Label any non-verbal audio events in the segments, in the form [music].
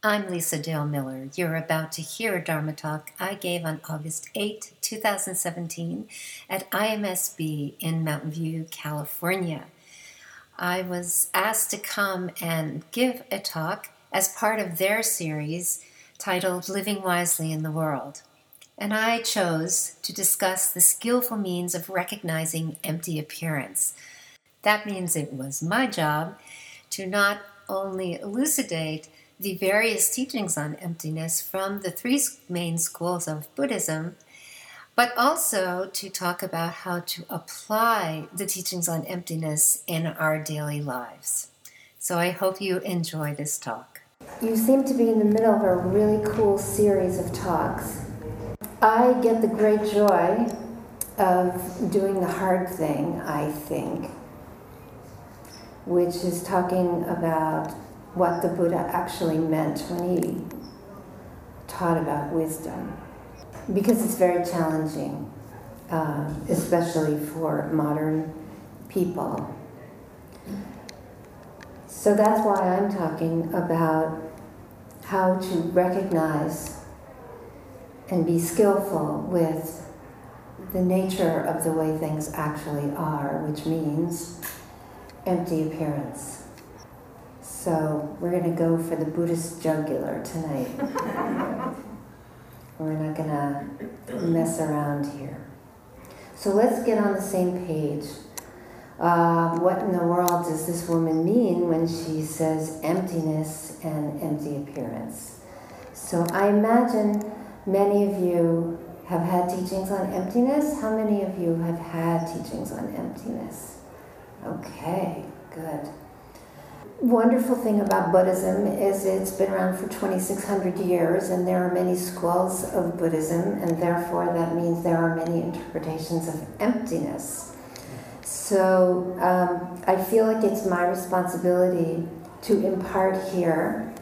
I'm Lisa Dale Miller. You're about to hear a Dharma talk I gave on August 8, 2017, at IMSB in Mountain View, California. I was asked to come and give a talk as part of their series titled Living Wisely in the World. And I chose to discuss the skillful means of recognizing empty appearance. That means it was my job to not only elucidate the various teachings on emptiness from the three main schools of Buddhism, but also to talk about how to apply the teachings on emptiness in our daily lives. So I hope you enjoy this talk. You seem to be in the middle of a really cool series of talks. I get the great joy of doing the hard thing, I think, which is talking about what the Buddha actually meant when he taught about wisdom. Because it's very challenging, uh, especially for modern people. So that's why I'm talking about how to recognize and be skillful with the nature of the way things actually are, which means empty appearance. So we're going to go for the Buddhist jugular tonight. [laughs] we're not going to mess around here. So let's get on the same page. Uh, what in the world does this woman mean when she says emptiness and empty appearance? So I imagine many of you have had teachings on emptiness. How many of you have had teachings on emptiness? Okay, good wonderful thing about Buddhism is it's been around for 2,600 years, and there are many schools of Buddhism, and therefore that means there are many interpretations of emptiness. So um, I feel like it's my responsibility to impart here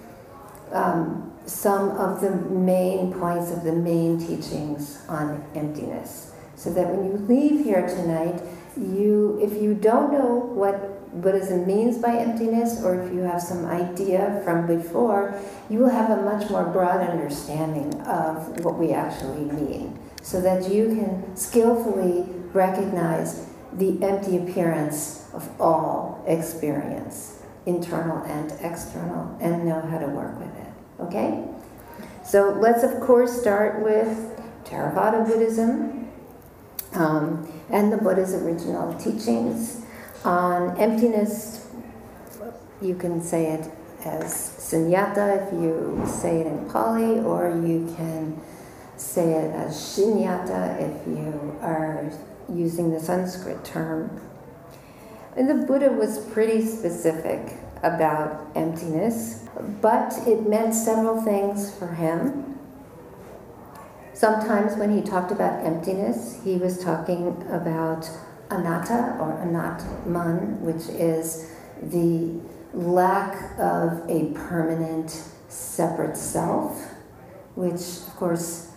um, some of the main points of the main teachings on emptiness. So that when you leave here tonight, you, if you don't know what Buddhism means by emptiness, or if you have some idea from before, you will have a much more broad understanding of what we actually mean, so that you can skillfully recognize the empty appearance of all experience, internal and external, and know how to work with it. Okay? So let's, of course, start with Theravada Buddhism um, and the Buddha's original teachings. On emptiness, you can say it as sunyata if you say it in Pali, or you can say it as shunyata if you are using the Sanskrit term. And the Buddha was pretty specific about emptiness, but it meant several things for him. Sometimes when he talked about emptiness, he was talking about anatta or anatman, which is the lack of a permanent separate self, which of course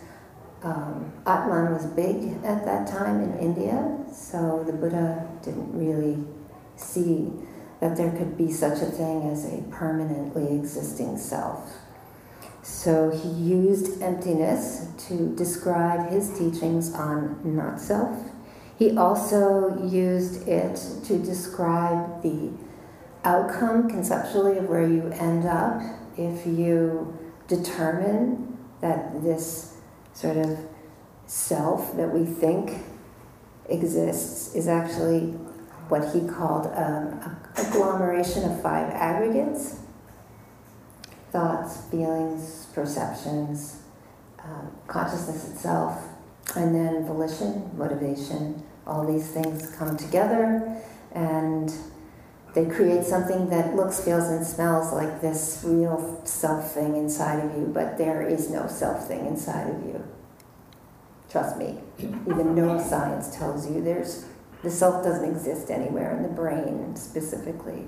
um, Atman was big at that time in India, so the Buddha didn't really see that there could be such a thing as a permanently existing self. So he used emptiness to describe his teachings on not self he also used it to describe the outcome conceptually of where you end up if you determine that this sort of self that we think exists is actually what he called um, a agglomeration of five aggregates. Thoughts, feelings, perceptions, um, consciousness itself, and then volition, motivation, all these things come together and they create something that looks, feels, and smells like this real self thing inside of you, but there is no self thing inside of you. Trust me. Even neuroscience tells you there's the self doesn't exist anywhere in the brain specifically.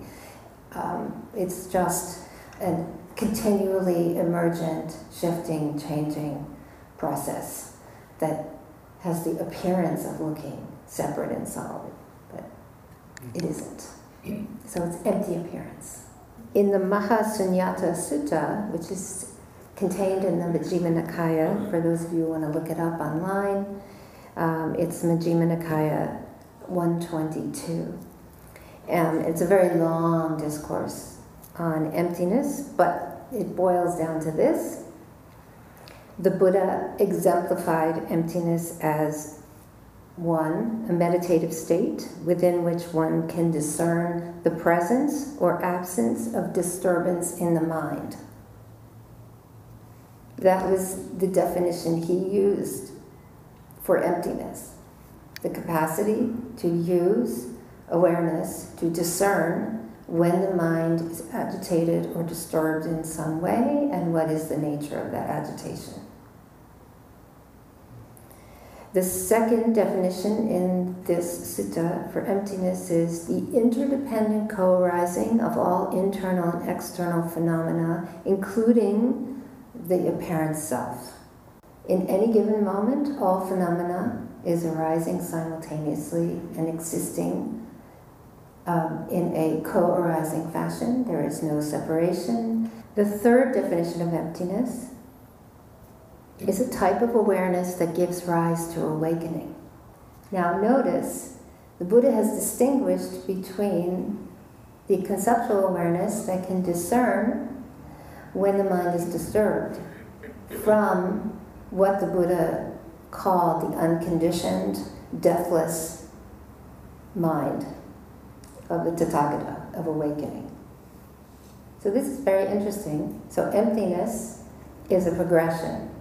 Um, it's just a continually emergent, shifting, changing process that has the appearance of looking separate and solid, but it isn't. So it's empty appearance. in the Mahasunyata Sutta, which is contained in the Majjhima Nikaya, for those of you who want to look it up online, um, it's Majjhima Nikaya 122. Um, it's a very long discourse on emptiness, but it boils down to this. The Buddha exemplified emptiness as one, a meditative state within which one can discern the presence or absence of disturbance in the mind. That was the definition he used for emptiness the capacity to use awareness to discern when the mind is agitated or disturbed in some way and what is the nature of that agitation. The second definition in this sutta for emptiness is the interdependent co arising of all internal and external phenomena, including the apparent self. In any given moment, all phenomena is arising simultaneously and existing um, in a co arising fashion. There is no separation. The third definition of emptiness is a type of awareness that gives rise to awakening. Now, notice the Buddha has distinguished between the conceptual awareness that can discern when the mind is disturbed from what the Buddha called the unconditioned, deathless mind of the Tathagata, of awakening. So, this is very interesting. So, emptiness is a progression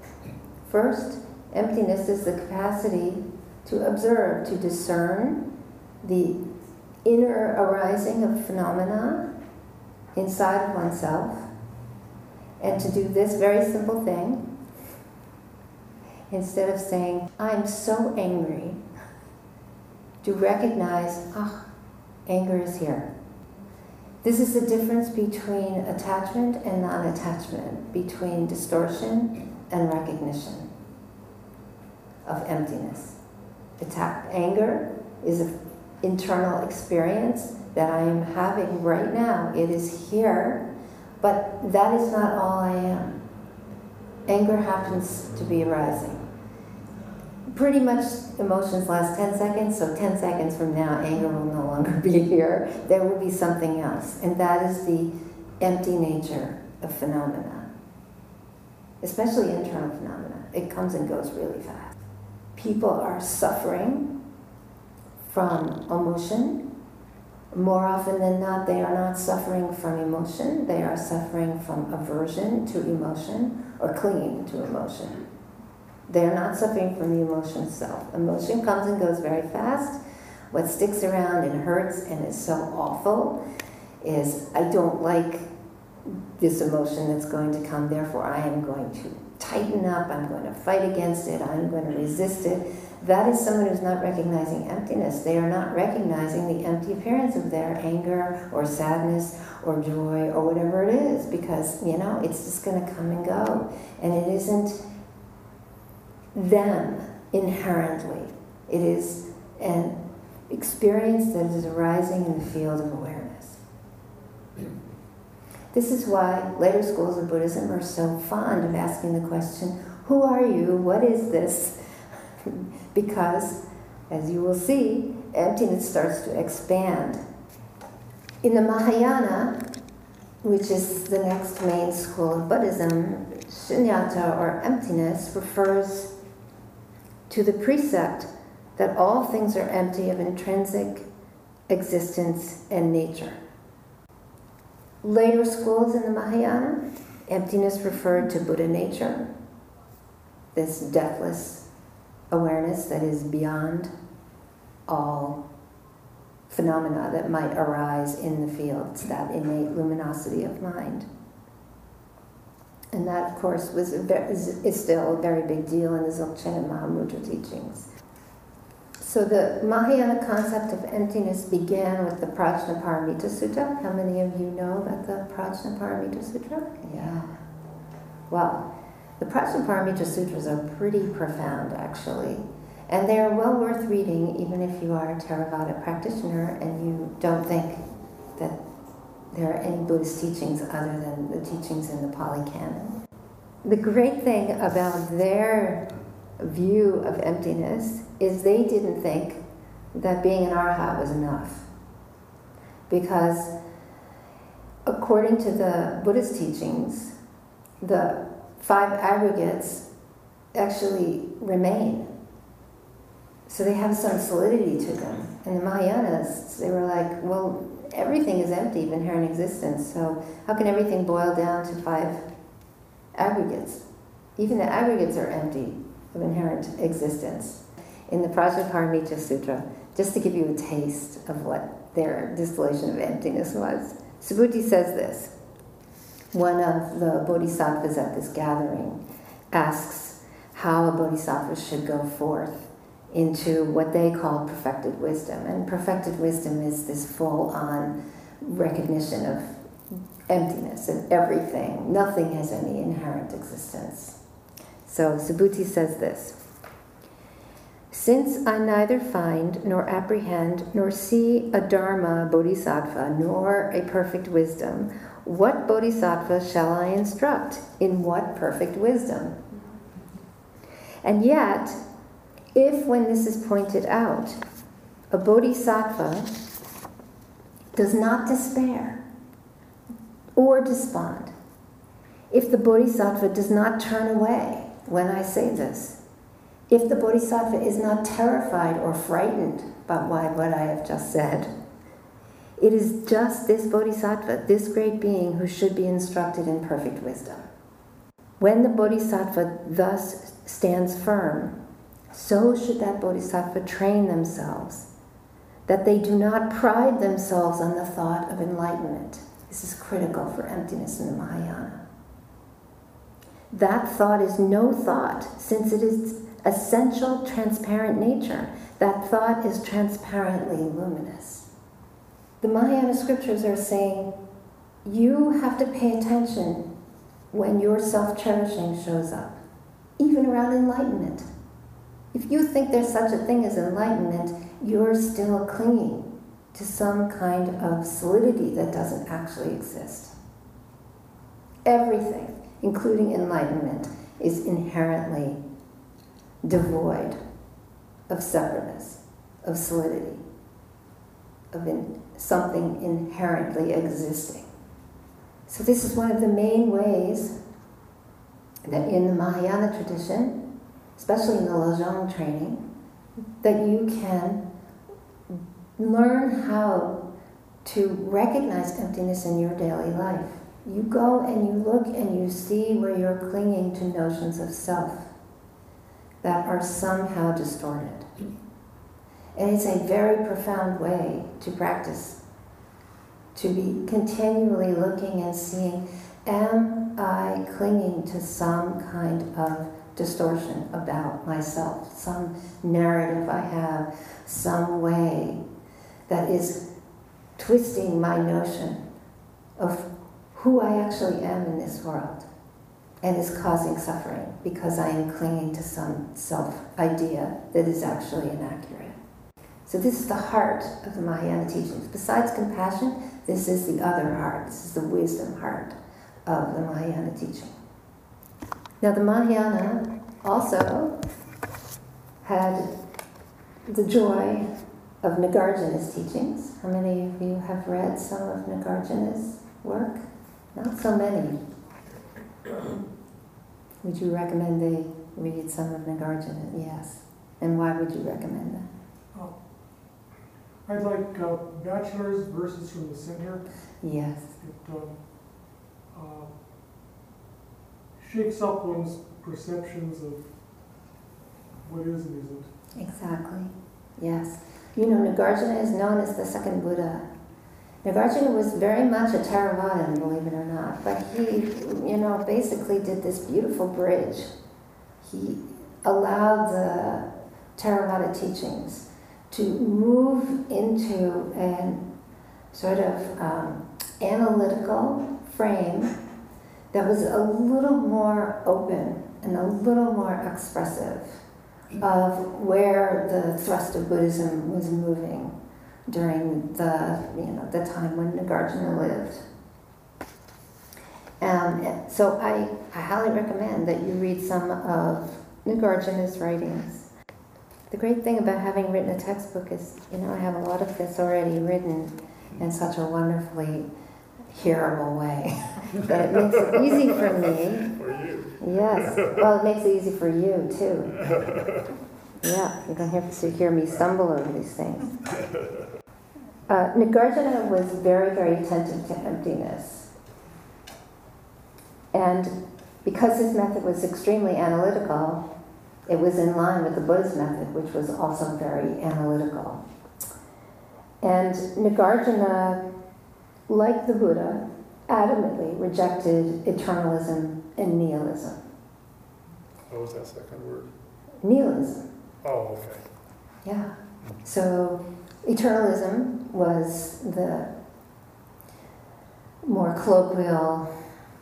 First, emptiness is the capacity to observe, to discern the inner arising of phenomena inside of oneself, and to do this very simple thing. Instead of saying, I'm so angry, to recognize, ah, anger is here. This is the difference between attachment and non attachment, between distortion and recognition of emptiness. Attack, anger is an internal experience that I am having right now. It is here, but that is not all I am. Anger happens to be arising. Pretty much emotions last 10 seconds, so 10 seconds from now, anger will no longer be [laughs] here. There will be something else, and that is the empty nature of phenomena especially internal phenomena. It comes and goes really fast. People are suffering from emotion. More often than not, they are not suffering from emotion, they are suffering from aversion to emotion or clinging to emotion. They are not suffering from the emotion itself. Emotion comes and goes very fast. What sticks around and hurts and is so awful is I don't like this emotion that's going to come. Therefore, I am going to tighten up. I'm going to fight against it. I'm going to resist it. That is someone who's not recognizing emptiness. They are not recognizing the empty appearance of their anger or sadness or joy or whatever it is because, you know, it's just going to come and go. And it isn't them inherently, it is an experience that is arising in the field of awareness. This is why later schools of Buddhism are so fond of asking the question, Who are you? What is this? [laughs] because, as you will see, emptiness starts to expand. In the Mahayana, which is the next main school of Buddhism, shunyata or emptiness refers to the precept that all things are empty of intrinsic existence and nature. Later schools in the Mahayana, emptiness referred to Buddha nature, this deathless awareness that is beyond all phenomena that might arise in the fields, that innate luminosity of mind. And that, of course, was is, is still a very big deal in the Dzogchen and Mahamudra teachings. So the Mahayana concept of emptiness began with the Prajnaparamita Sutta. How many of you know about the Prajnaparamita Sutra? Yeah. Well, the Prajnaparamita Sutras are pretty profound, actually. And they are well worth reading, even if you are a Theravada practitioner and you don't think that there are any Buddhist teachings other than the teachings in the Pali Canon. The great thing about their view of emptiness is they didn't think that being an arhat was enough. Because according to the Buddhist teachings, the five aggregates actually remain. So they have some solidity to them. And the Mahayanas, they were like, well, everything is empty of inherent existence, so how can everything boil down to five aggregates? Even the aggregates are empty of inherent existence. In the Prajnaparamita Sutra, just to give you a taste of what their distillation of emptiness was, Subhuti says this. One of the bodhisattvas at this gathering asks how a bodhisattva should go forth into what they call perfected wisdom. And perfected wisdom is this full on recognition of emptiness and everything. Nothing has any inherent existence. So Subhuti says this Since I neither find nor apprehend nor see a Dharma bodhisattva nor a perfect wisdom, what bodhisattva shall I instruct? In what perfect wisdom? And yet, if when this is pointed out, a bodhisattva does not despair or despond, if the bodhisattva does not turn away when I say this, if the bodhisattva is not terrified or frightened by what I have just said, it is just this bodhisattva, this great being, who should be instructed in perfect wisdom. When the bodhisattva thus stands firm, so should that bodhisattva train themselves that they do not pride themselves on the thought of enlightenment. This is critical for emptiness in the Mahayana. That thought is no thought, since it is essential, transparent nature. That thought is transparently luminous. The Mahayana scriptures are saying you have to pay attention when your self cherishing shows up, even around enlightenment. If you think there's such a thing as enlightenment, you're still clinging to some kind of solidity that doesn't actually exist. Everything, including enlightenment, is inherently devoid of separateness, of solidity, of in, something inherently existing. So, this is one of the main ways that in the Mahayana tradition, especially in the Lojong training, that you can learn how to recognize emptiness in your daily life. You go and you look and you see where you're clinging to notions of self that are somehow distorted. And it's a very profound way to practice, to be continually looking and seeing, am I clinging to some kind of distortion about myself, some narrative I have, some way that is twisting my notion of who I actually am in this world and is causing suffering because I am clinging to some self idea that is actually inaccurate. So, this is the heart of the Mahayana teachings. Besides compassion, this is the other heart, this is the wisdom heart of the Mahayana teaching. Now, the Mahayana also had the joy of Nagarjuna's teachings. How many of you have read some of Nagarjuna's work? Not so many. Would you recommend they read some of Nagarjuna? Yes. And why would you recommend that? Oh, I'd like uh, Batchelor's verses from the center. Yes. It um, uh, shakes up one's perceptions of what is and isn't. Exactly. Yes. You know, Nagarjuna is known as the second Buddha. Nagarjuna was very much a Theravadan, believe it or not, but he, you know, basically did this beautiful bridge. He allowed the Theravada teachings to move into an sort of um, analytical frame that was a little more open and a little more expressive of where the thrust of Buddhism was moving. during the, you know, the time when Nagarjuna lived. Um, so I, I highly recommend that you read some of Nagarjuna's writings. The great thing about having written a textbook is, you know, I have a lot of this already written in such a wonderfully hearable way [laughs] that it makes it easy for me. [laughs] For you. Yes, well, it makes it easy for you too. [laughs] Yeah, you don't have to hear me stumble over these things. Uh, Nagarjuna was very, very attentive to emptiness. And because his method was extremely analytical, it was in line with the Buddhist method, which was also very analytical. And Nagarjuna, like the Buddha, adamantly rejected eternalism and nihilism. What was that second word? Nihilism, Oh, okay. yeah. So eternalism was the more colloquial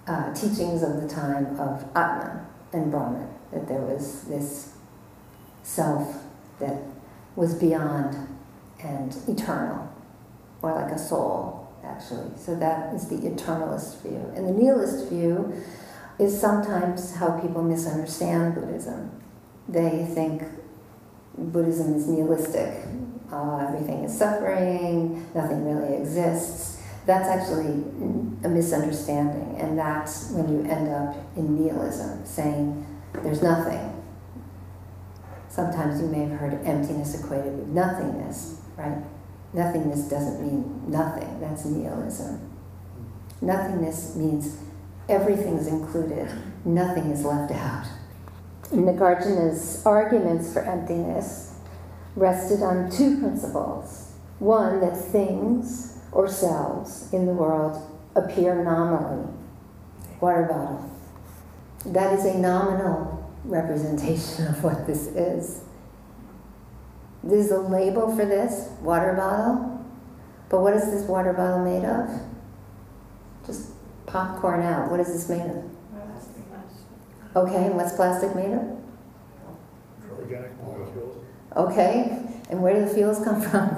uh, teachings of the time of Atman and Brahman, that there was this self that was beyond and eternal, or like a soul, actually. So that is the eternalist view. And the nihilist view is sometimes how people misunderstand Buddhism. They think Buddhism is nihilistic. Uh, everything is suffering, nothing really exists. That's actually a misunderstanding, and that's when you end up in nihilism, saying there's nothing. Sometimes you may have heard emptiness equated with nothingness, right? Nothingness doesn't mean nothing, that's nihilism. Nothingness means everything's included, nothing is left out. Nagarjuna's arguments for emptiness rested on two principles. One, that things or selves in the world appear nominally. Water bottle. That is a nominal representation of what this is. There's a label for this water bottle, but what is this water bottle made of? Just popcorn out. What is this made of? Plastic. Okay, and what's plastic made of? Organic molecules, Okay, and where do the fuels come from?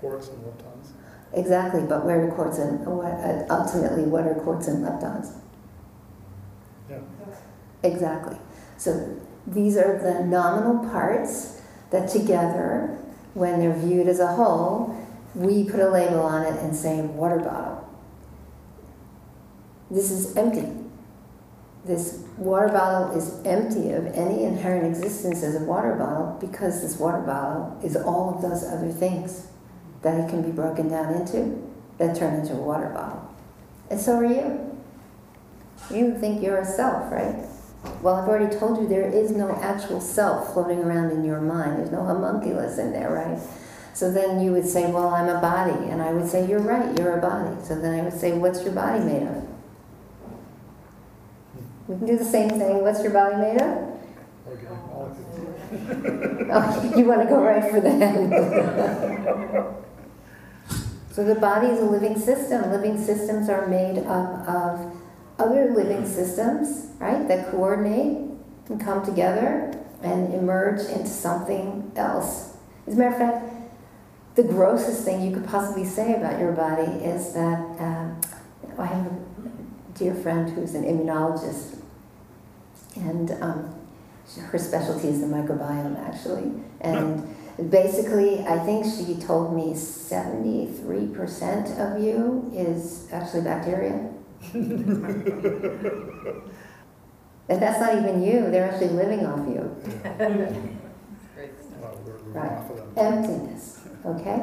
quarks and leptons. Exactly, but where do quarks and what, uh, ultimately, what are quarks and leptons? Yeah. Exactly. So these are the nominal parts that together, when they're viewed as a whole, we put a label on it and say water bottle. This is empty. This water bottle is empty of any inherent existence as a water bottle because this water bottle is all of those other things that it can be broken down into that turn into a water bottle. And so are you. You think you're a self, right? Well, I've already told you there is no actual self floating around in your mind. There's no homunculus in there, right? So then you would say, Well, I'm a body. And I would say, You're right, you're a body. So then I would say, What's your body made of? We can do the same thing. What's your body made of? Oh, [laughs] you want to go right for the end. [laughs] so the body is a living system. Living systems are made up of other living systems, right, that coordinate and come together and emerge into something else. As a matter of fact, the grossest thing you could possibly say about your body is that um, I have a dear friend who's an immunologist, and um, her specialty is the microbiome, actually. And basically, I think she told me 73% of you is actually bacteria. And that's not even you, they're actually living off you. Wow, we're living Right. off of them. Emptiness, okay?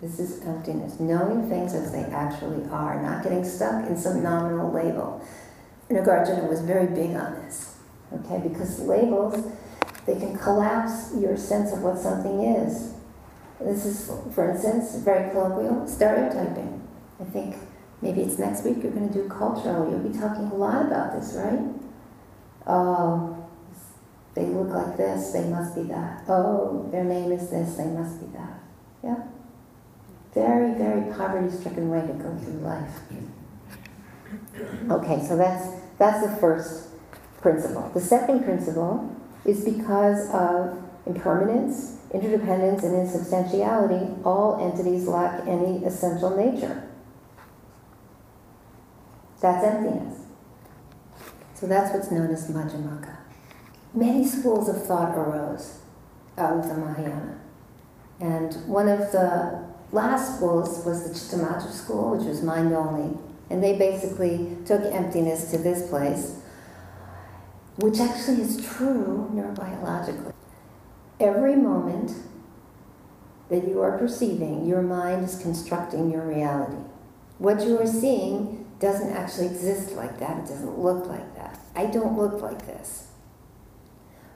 This is emptiness, knowing things as they actually are, not getting stuck in some nominal label. Nagarjuna was very big on this, okay? Because labels, they can collapse your sense of what something is. This is, for instance, very colloquial, stereotyping. I think maybe it's next week you're going to do cultural. You'll be talking a lot about this, right? Oh, they look like this, they must be that. Oh, their name is this, they must be that. Yeah. Very, very poverty stricken way to go through life. Okay, so that's, that's the first principle. The second principle is because of impermanence, interdependence, and insubstantiality, all entities lack any essential nature. That's emptiness. So that's what's known as Madhyamaka. Many schools of thought arose out of the Mahayana. And one of the last schools was the Chittamatra school, which was mind only. And they basically took emptiness to this place, which actually is true neurobiologically. Every moment that you are perceiving, your mind is constructing your reality. What you are seeing doesn't actually exist like that, it doesn't look like that. I don't look like this.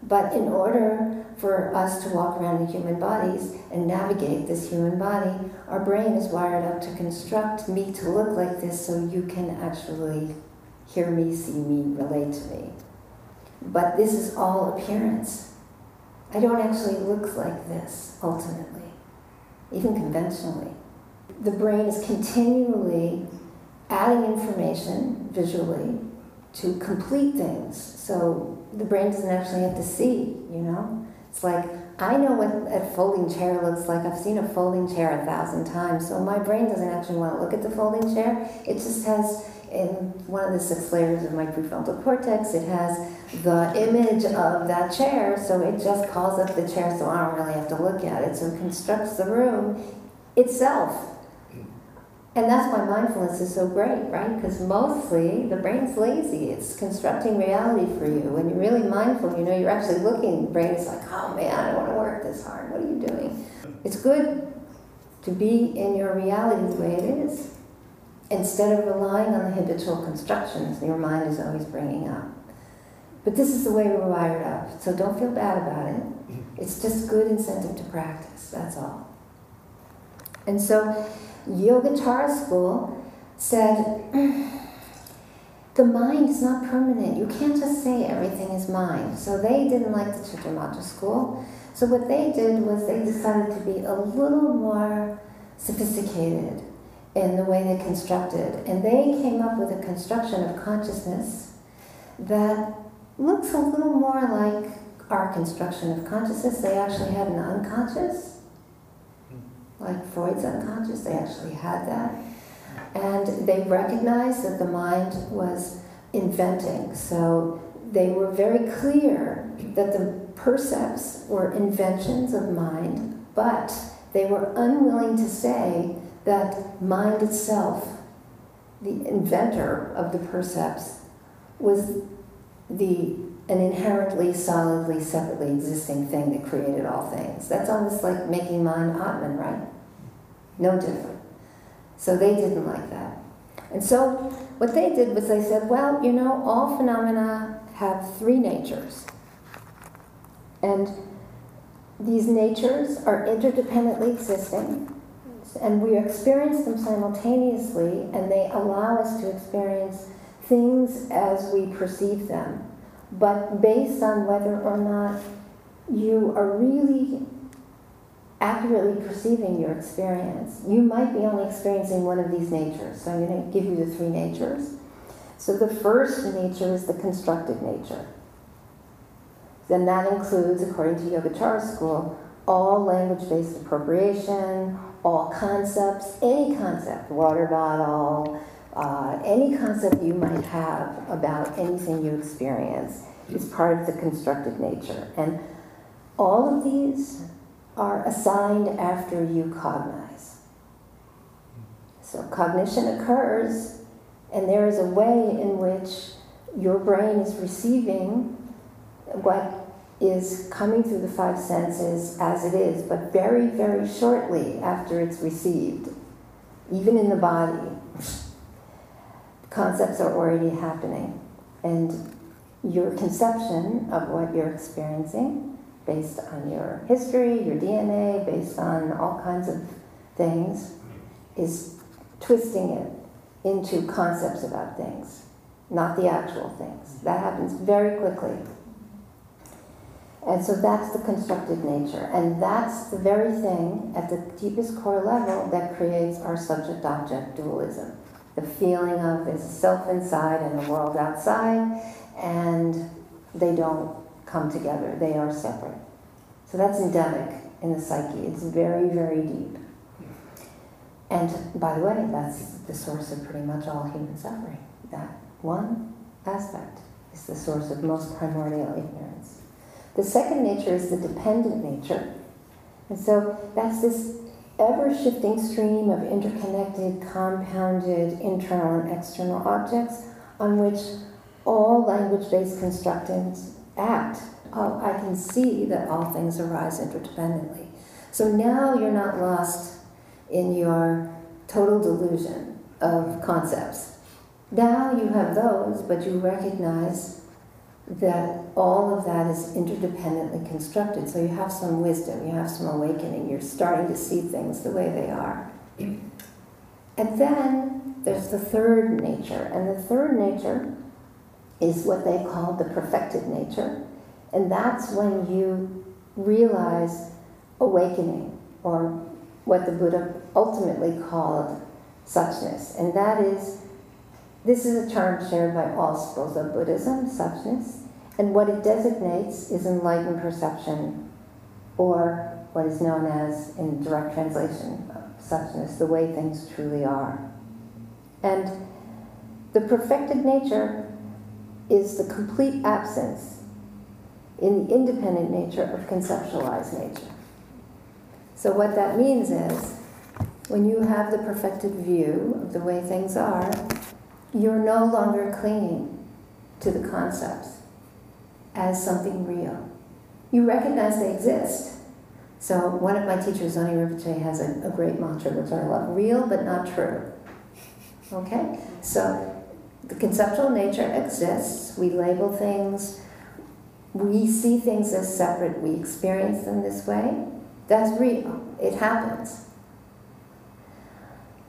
But in order for us to walk around in human bodies and navigate this human body, our brain is wired up to construct me to look like this so you can actually hear me, see me, relate to me. But this is all appearance. I don't actually look like this ultimately, even conventionally. The brain is continually adding information visually to complete things. So the brain doesn't actually have to see, you know? It's like, I know what a folding chair looks like. I've seen a folding chair a thousand times. So my brain doesn't actually want to look at the folding chair. It just has, in one of the six layers of my prefrontal cortex, it has the image of that chair. So it just calls up the chair, so I don't really have to look at it. So it constructs the room itself and that's why mindfulness is so great, right? Because mostly the brain's lazy. It's constructing reality for you. When you're really mindful, you know, you're actually looking, the brain is like, oh man, I don't want to work this hard. What are you doing? It's good to be in your reality the way it is instead of relying on the habitual constructions your mind is always bringing up. But this is the way we're wired up, so don't feel bad about it. Mm-hmm. It's just good incentive to practice, that's all. And so, Yogacara school said, the mind is not permanent. You can't just say everything is mind. So they didn't like the Chittamatra school. So what they did was they decided to be a little more sophisticated in the way they constructed. And they came up with a construction of consciousness that looks a little more like our construction of consciousness. They actually had an unconscious like Freud's unconscious, they actually had that. And they recognized that the mind was inventing. So they were very clear that the percepts were inventions of mind, but they were unwilling to say that mind itself, the inventor of the percepts, was the an inherently, solidly, separately existing thing that created all things. That's almost like making mind Atman, right? No different. So they didn't like that. And so what they did was they said, well, you know, all phenomena have three natures. And these natures are interdependently existing, and we experience them simultaneously, and they allow us to experience things as we perceive them but based on whether or not you are really accurately perceiving your experience. You might be only experiencing one of these natures. So I'm going to give you the three natures. So the first nature is the constructed nature. Then that includes, according to Yogacara school, all language-based appropriation, all concepts, any concept, water bottle, uh, any concept you might have about anything you experience is part of the constructed nature. And all of these are assigned after you cognize. So cognition occurs, and there is a way in which your brain is receiving what is coming through the five senses as it is, but very, very shortly after it's received, even in the body [laughs] concepts are already happening. And your conception of what you're experiencing, based on your history, your DNA, based on all kinds of things, is twisting it into concepts about things, not the actual things. That happens very quickly. And so that's the constructed nature. And that's the very thing at the deepest core level that creates our subject object dualism the feeling of there's self inside and a world outside, and they don't come together. They are separate. So that's endemic in the psyche. It's very, very deep. And by the way, that's the source of pretty much all human suffering. That one aspect is the source of most primordial ignorance. The second nature is the dependent nature. And so that's this ever shifting stream of interconnected, compounded internal and external objects on which all language based constructions act. Oh, I can see that all things arise interdependently. So now you're not lost in your total delusion of concepts. Now you have those, but you recognize that all of that is interdependently constructed. So you have some wisdom, you have some awakening, you're starting to see things the way they are. And then there's the third nature, and the third nature is what they call the perfected nature. And that's when you realize awakening, or what the Buddha ultimately called suchness. And that is, this is a term shared by all schools of Buddhism, suchness. And what it designates is enlightened perception, or what is known as, in direct translation, suchness, the way things truly are. And the perfected nature is the complete absence in the independent nature of conceptualized nature. So, what that means is when you have the perfected view of the way things are, you're no longer clinging to the concepts as something real. You recognize they exist. So, one of my teachers, Tsoknyi Rinpoche, has a, a great mantra which I love real but not true. Okay? So, the conceptual nature exists. We label things, we see things as separate, we experience them this way. That's real. It happens.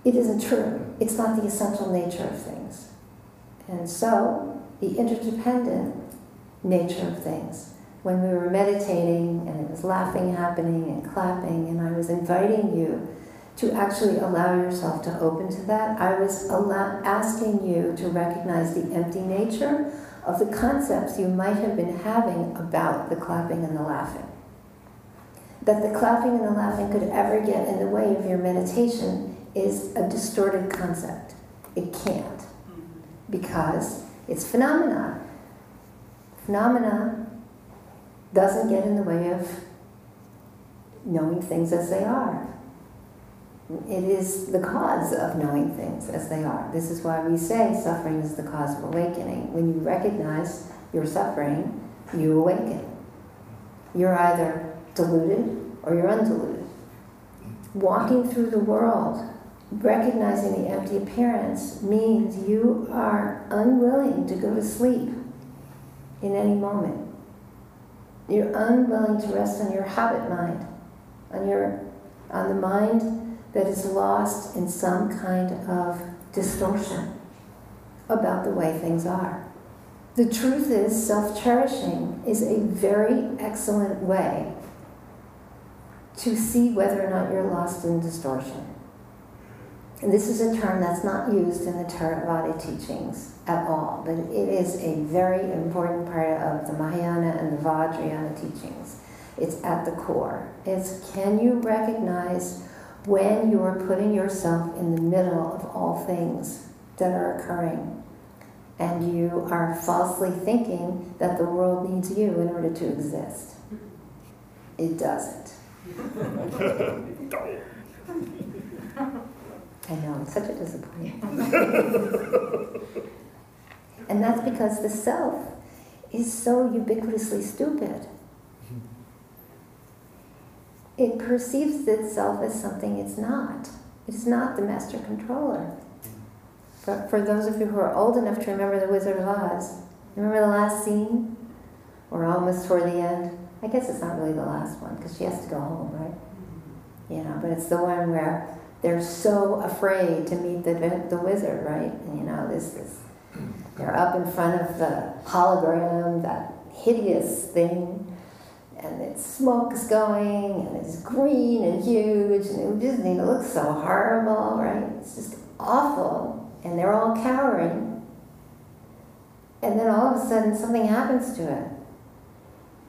It isn't true. It's not the essential nature of things. And so, the interdependent nature of things. When we were meditating and it was laughing happening and clapping, and I was inviting you to actually allow yourself to open to that, I was allow- asking you to recognize the empty nature of the concepts you might have been having about the clapping and the laughing that the clapping and the laughing could ever get in the way of your meditation is a distorted concept. It can't. Because it's phenomena. Phenomena doesn't get in the way of knowing things as they are. It is the cause of knowing things as they are. This is why we say suffering is the cause of awakening. When you recognize your suffering, you awaken. You're either deluded or you're undiluted. Walking through the world, recognizing the empty appearance, means you are unwilling to go to sleep in any moment. You're unwilling to rest on your habit mind, on your on the mind that is lost in some kind of distortion about the way things are. The truth is, self cherishing is a very excellent way to see whether or not you're lost in distortion. And this is a term that's not used in the Theravada teachings at all, but it is a very important part of the Mahayana and the Vajrayana teachings. It's at the core. It's can you recognize when you are putting yourself in the middle of all things that are occurring and you are falsely thinking that the world needs you in order to exist? It doesn't. I know, it's such a disappointment. and that's because the self is so ubiquitously stupid. It perceives itself as something it's not. It's not the master controller. For, for those of you who are old enough to remember The Wizard of Oz, remember the last scene? We're almost toward the end. I guess it's not really the last one because she has to go home, right? You know, but it's the one where they're so afraid to meet the the wizard, right? And you know, this is they're up in front of the hologram, that hideous thing, and its smoke's going, and it's green and huge, and it just it looks so horrible, right? It's just awful, and they're all cowering. And then all of a sudden, something happens to it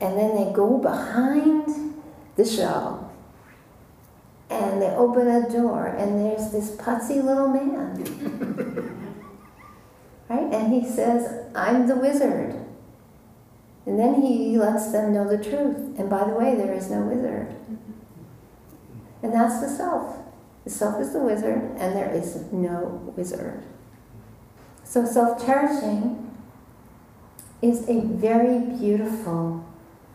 and then they go behind the shell and they open a door, and there's this putsy little man. [laughs] right? And he says, I'm the wizard. And then he lets them know the truth. And by the way, there is no wizard. And that's the self. The self is the wizard, and there is no wizard. So self cherishing is a very beautiful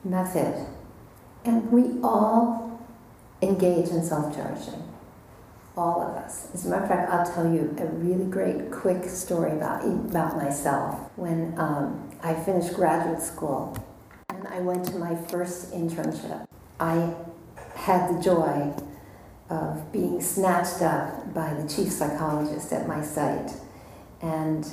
method. And we all engage in self cherishing. All of us. As a matter of fact, I'll tell you a really great, quick story about, about myself. When um, I finished graduate school and I went to my first internship, I had the joy of being snatched up by the chief psychologist at my site. And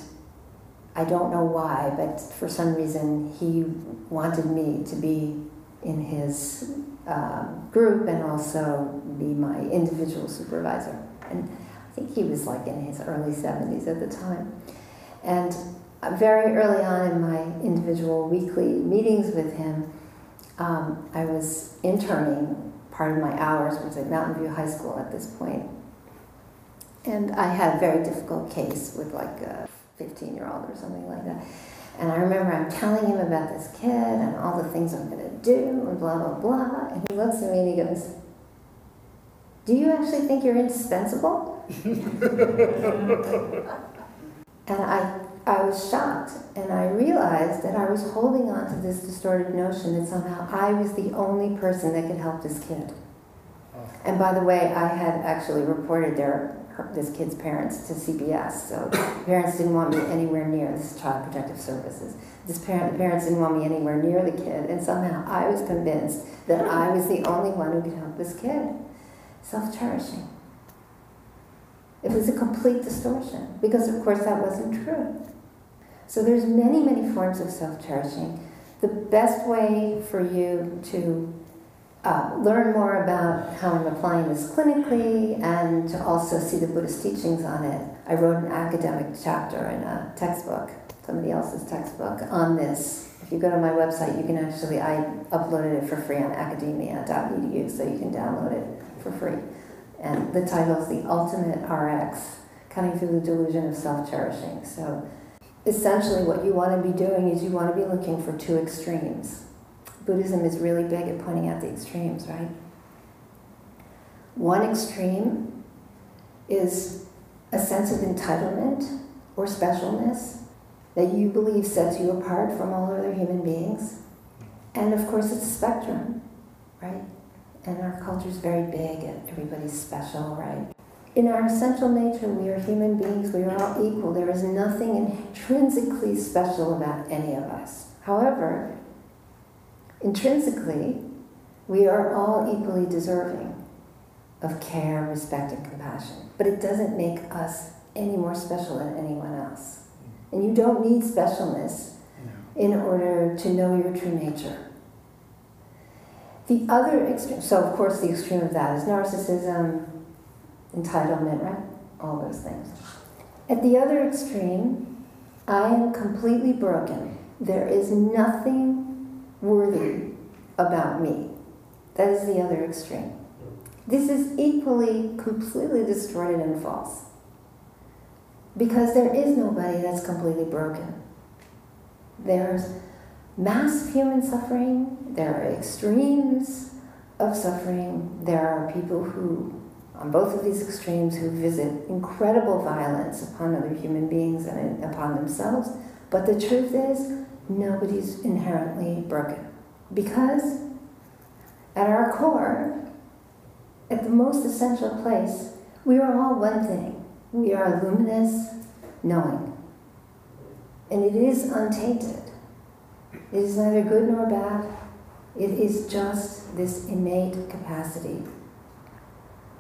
I don't know why, but for some reason he wanted me to be in his um, group and also be my individual supervisor. And I think he was like in his early 70s at the time. And very early on in my individual weekly meetings with him, um, I was interning. Part of my hours was at Mountain View High School at this point. And I had a very difficult case with like a 15 year old or something like that. And I remember I'm telling him about this kid and all the things I'm going to do and blah, blah, blah. And he looks at me and he goes, Do you actually think you're indispensable? [laughs] and I, I was shocked and I realized that I was holding on to this distorted notion that somehow I was the only person that could help this kid. Oh. And by the way, I had actually reported their her, this kid's parents to CPS. So parents didn't want me anywhere near this Child Protective Services. This parent, the parents didn't want me anywhere near the kid, and somehow I was convinced that I was the only one who could help this kid. Self-cherishing. It was a complete distortion because, of course, that wasn't true. So there's many, many forms of self-cherishing. The best way for you to uh, learn more about how I'm applying this clinically and to also see the Buddhist teachings on it. I wrote an academic chapter in a textbook, somebody else's textbook, on this. If you go to my website, you can actually, I uploaded it for free on academia.edu, so you can download it for free. And the title is The Ultimate RX Cutting Through the Delusion of Self Cherishing. So essentially, what you want to be doing is you want to be looking for two extremes Buddhism is really big at pointing out the extremes, right? One extreme is a sense of entitlement or specialness that you believe sets you apart from all other human beings. And of course, it's a spectrum, right? And our culture is very big and everybody's special, right? In our essential nature, we are human beings, we are all equal. There is nothing intrinsically special about any of us. However, Intrinsically, we are all equally deserving of care, respect, and compassion. But it doesn't make us any more special than anyone else. And you don't need specialness in order to know your true nature. The other extreme, so of course, the extreme of that is narcissism, entitlement, right? All those things. At the other extreme, I am completely broken. There is nothing worthy about me. That is the other extreme. This is equally completely distorted and false. Because there is nobody that's completely broken. There's mass human suffering, there are extremes of suffering, there are people who, on both of these extremes, who visit incredible violence upon other human beings and upon themselves. But the truth is, nobody's inherently broken. Because at our core, at the most essential place, we are all one thing. We are luminous knowing. And it is untainted. It is neither good nor bad. It is just this innate capacity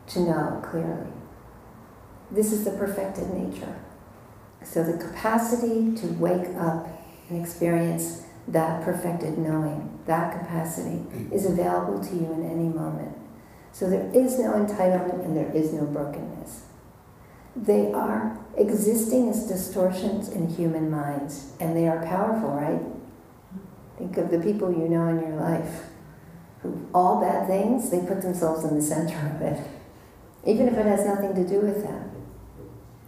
to know clearly. This is the perfected nature. So the capacity to wake up experience that perfected knowing, that capacity is available to you in any moment. So there is no entitlement and there is no brokenness. They are existing as distortions in human minds, and they are powerful, right? Think of the people you know in your life who all bad things, they put themselves in the center of it. even if it has nothing to do with them.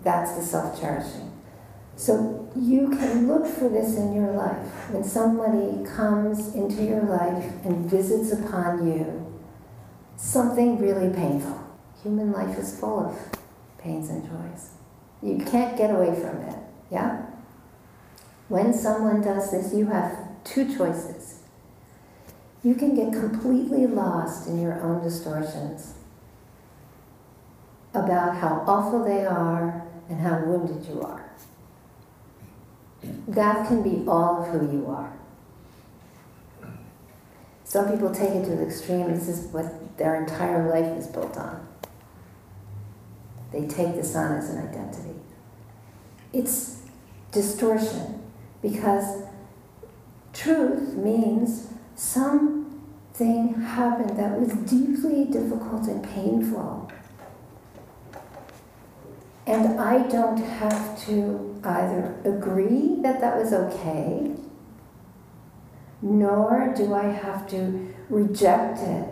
That's the self cherishing. So you can look for this in your life. When somebody comes into your life and visits upon you something really painful. Human life is full of pains and joys. You can't get away from it. Yeah? When someone does this, you have two choices. You can get completely lost in your own distortions about how awful they are and how wounded you are. That can be all of who you are. Some people take it to the extreme. This is what their entire life is built on. They take this on as an identity. It's distortion because truth means something happened that was deeply difficult and painful. And I don't have to either agree that that was okay, nor do I have to reject it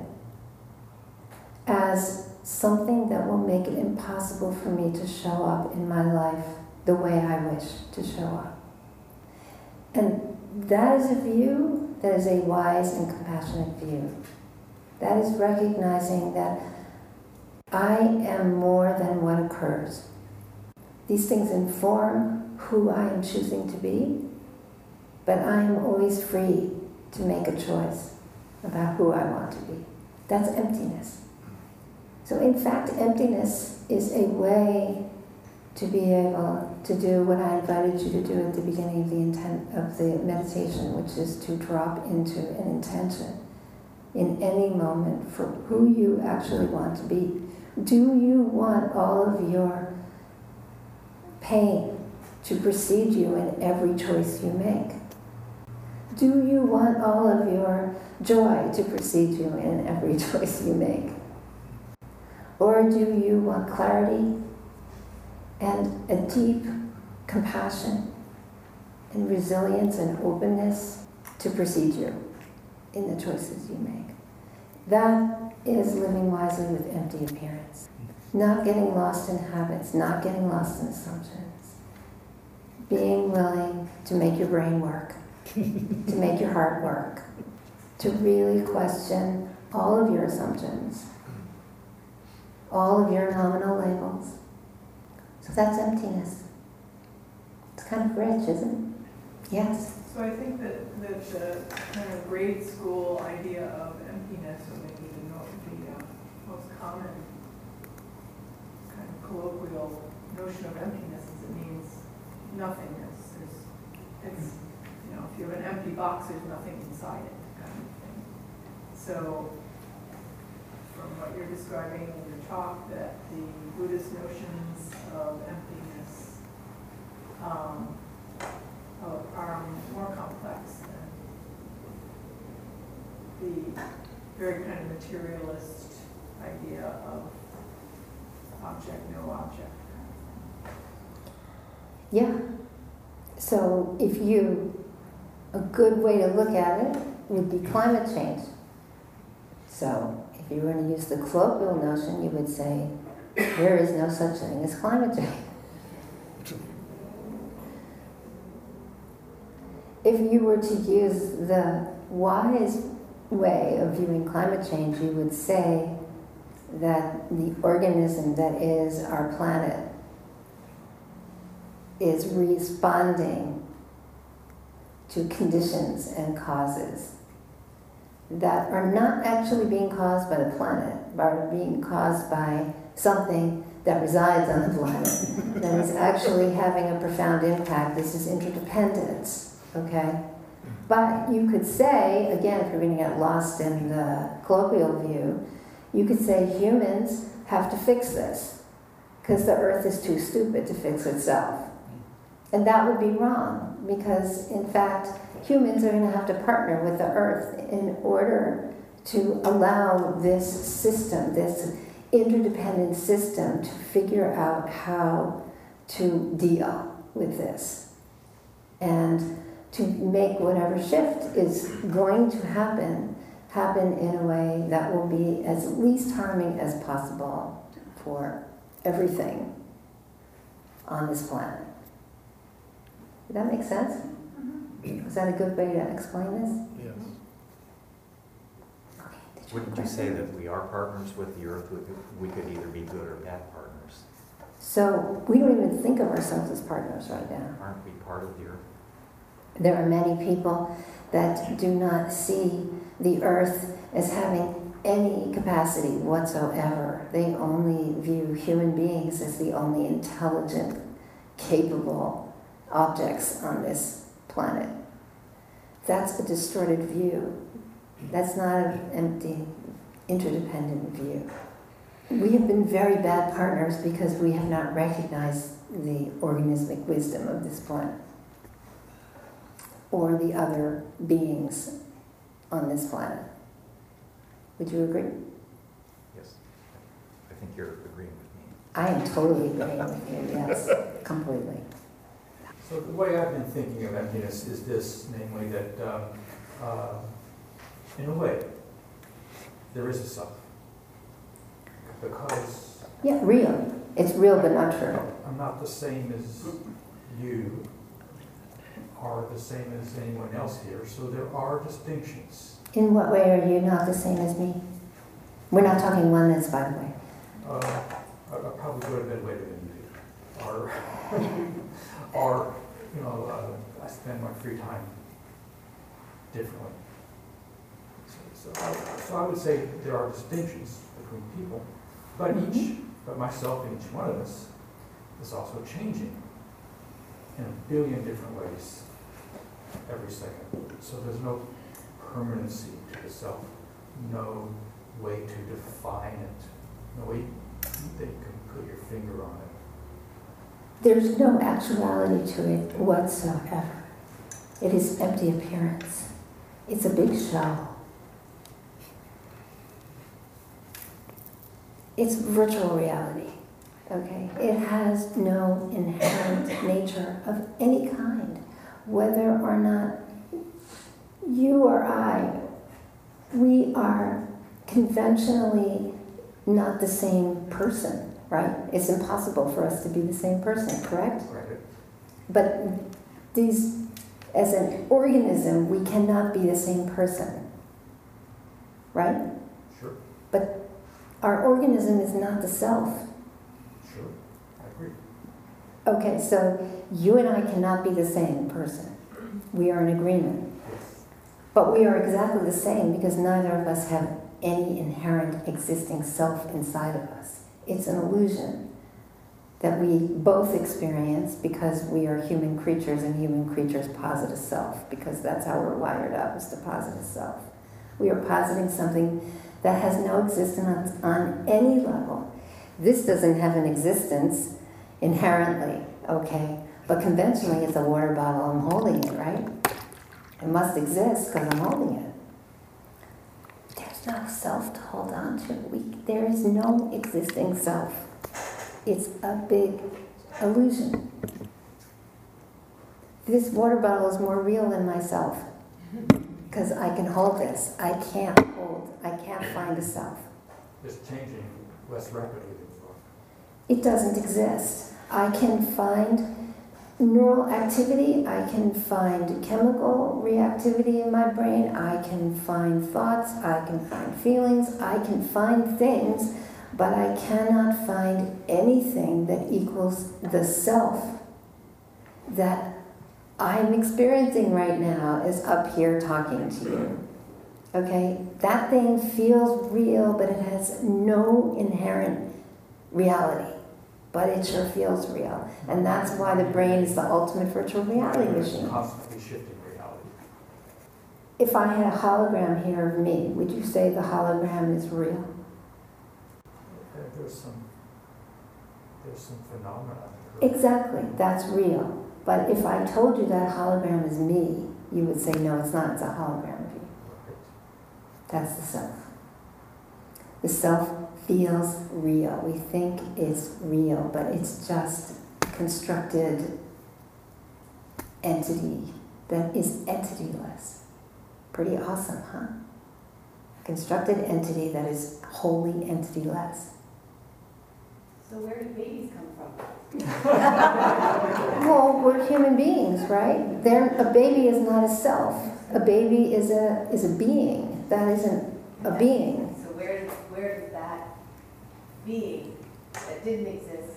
as something that will make it impossible for me to show up in my life the way I wish to show up. And that is a view that is a wise and compassionate view. That is recognizing that I am more than what occurs. These things inform who I am choosing to be, but I am always free to make a choice about who I want to be. That's emptiness. So, in fact, emptiness is a way to be able to do what I invited you to do at the beginning of the intent of the meditation, which is to drop into an intention in any moment for who you actually want to be. Do you want all of your pain to precede you in every choice you make? Do you want all of your joy to precede you in every [laughs] choice you make? Or do you want clarity and a deep compassion and resilience and openness to precede you in the choices you make? That is living wisely with empty appearance. Not getting lost in habits, not getting lost in assumptions. Being willing to make your brain work, [laughs] to make your heart work, to really question all of your assumptions all of your nominal labels. So that's emptiness. It's kind of rich, isn't it? Yes. So I think that, that the kind of grade school idea of emptiness, or maybe the, the uh, most common kind of colloquial notion of emptiness is it means nothingness. There's, it's, you know, if you have an empty box, there's nothing inside it, kind of thing. So from what you're describing in your talk, that the Buddhist notions of emptiness um, are more complex than the very kind of materialist idea of object, no object. Yeah. So if you, a good way to look at it would be climate change. So if you were to use the colloquial notion, you would say, there is no such thing as climate change. [laughs] If you were to use the wise way of viewing climate change, you would say that the organism that is our planet is responding to conditions and causes that are not actually being caused by the planet, but are being caused by something that resides on the planet that is actually having a profound impact. This is interdependence, okay? But you could say, again, if you're going to get lost in the colloquial view, you could say humans have to fix this because the earth is too stupid to fix itself. And that would be wrong because, in fact, humans are going to have to partner with the earth in order to allow this system, this interdependent system, to figure out how to deal with this and to make whatever shift is going to happen happen in a way that will be as least harming as possible for everything on this planet. Did that make sense? Mm-hmm. Is that a good way to explain this? Yes. Okay, did Wouldn't you say that we are partners with the earth? We- We could either be good or bad partners. So we don't even think of ourselves as partners right now. Aren't we part of the earth? There are many people that do not see the earth as having any capacity whatsoever. They only view human beings as the only intelligent, capable objects on this planet. That's a distorted view. That's not an empty, interdependent view. We have been very bad partners because we have not recognized the organismic wisdom of this planet or the other beings on this planet. Would you agree? Yes. I think you're agreeing with me. I am totally agreeing with you, yes, [laughs] completely. So the way I've been thinking of emptiness is this, namely that, um, uh, in a way, there is a self. Because Yeah, real. It's real but not true. I'm not the same as you, or the same as anyone else here, so there are distinctions. In what way are you not the same as me? We're not talking oneness, by the way. Uh, I- I'll probably go to bed later than you. Or, [laughs] or, you know, uh, I spend my free time differently. So, so I, so I would say there are distinctions between people, but each, but myself and each one of us is also changing in a billion different ways every second. So there's no permanency to the self, no way to define it, no way that you can put your finger on it. There's no actuality to it whatsoever. It is empty appearance. It's a big shell. It's virtual reality, okay? It has no inherent nature of any kind, whether or not you or I, we are conventionally not the same person, right? It's impossible for us to be the same person, correct? Right? But these, as an organism, we cannot be the same person, right? Sure, But our organism is not the self. Sure, I agree. Okay, so you and I cannot be the same person. We are in agreement. But we are exactly the same because neither of us have any inherent existing self inside of us. It's an illusion that we both experience because we are human creatures and human creatures posit a self because that's how we're wired up is to posit a self. We are positing something that has no existence on any level. This doesn't have an existence inherently, okay? But conventionally, it's a water bottle, I'm holding it, right? It must exist because I'm holding it. There's no self to hold on to. We, there is no existing self. It's a big illusion. This water bottle is more real than myself because I can hold this. I can't hold, I can't find a self. It's changing less rapidly than before. It doesn't exist. I can find neural activity, I can find chemical reactivity in my brain, I can find thoughts, I can find feelings, I can find things, but I cannot find anything that equals the self that I'm experiencing right now is up here talking to you. Okay? That thing feels real, but it has no inherent reality but it sure feels real. And that's why the brain is the ultimate virtual reality machine. constantly shifting reality. If I had a hologram here of me, would you say the hologram is real? Uh, there's some, there's some phenomena. Exactly, that's real. But if I told you that hologram is me, you would say, no, it's not, it's a hologram of you. That's the self. The self feels real. We think it's real, but it's just constructed entity that is entityless. Pretty awesome, huh? Constructed entity that is wholly entityless. So where do babies come from? [laughs] [laughs] Well, we're human beings, right? They're, a baby is not a self. A baby is a, is a being. That isn't a being. So where, does- where does that being that didn't exist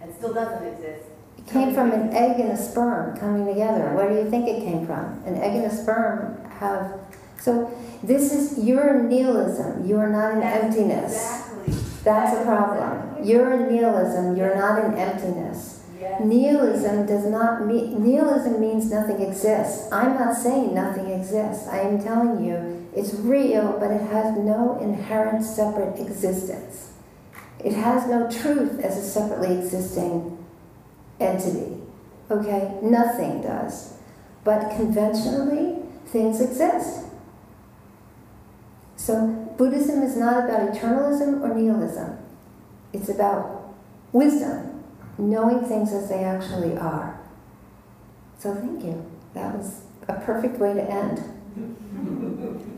and still doesn't exist? It came from an egg and a sperm coming together. Where do you think it came from? An egg and a sperm have, so this is, you're nihilism. You are not an emptiness. Exactly. That's a problem. You're a nihilism. You're not an emptiness. Yes. Nihilism does not mean, nihilism means nothing exists. I'm not saying nothing exists. I am telling you it's real, but it has no inherent separate existence. It has no truth as a separately existing entity. Okay? Nothing does. But conventionally, things exist. So Buddhism is not about eternalism or nihilism. It's about wisdom, knowing things as they actually are. So thank you. That was a perfect way to end. [laughs]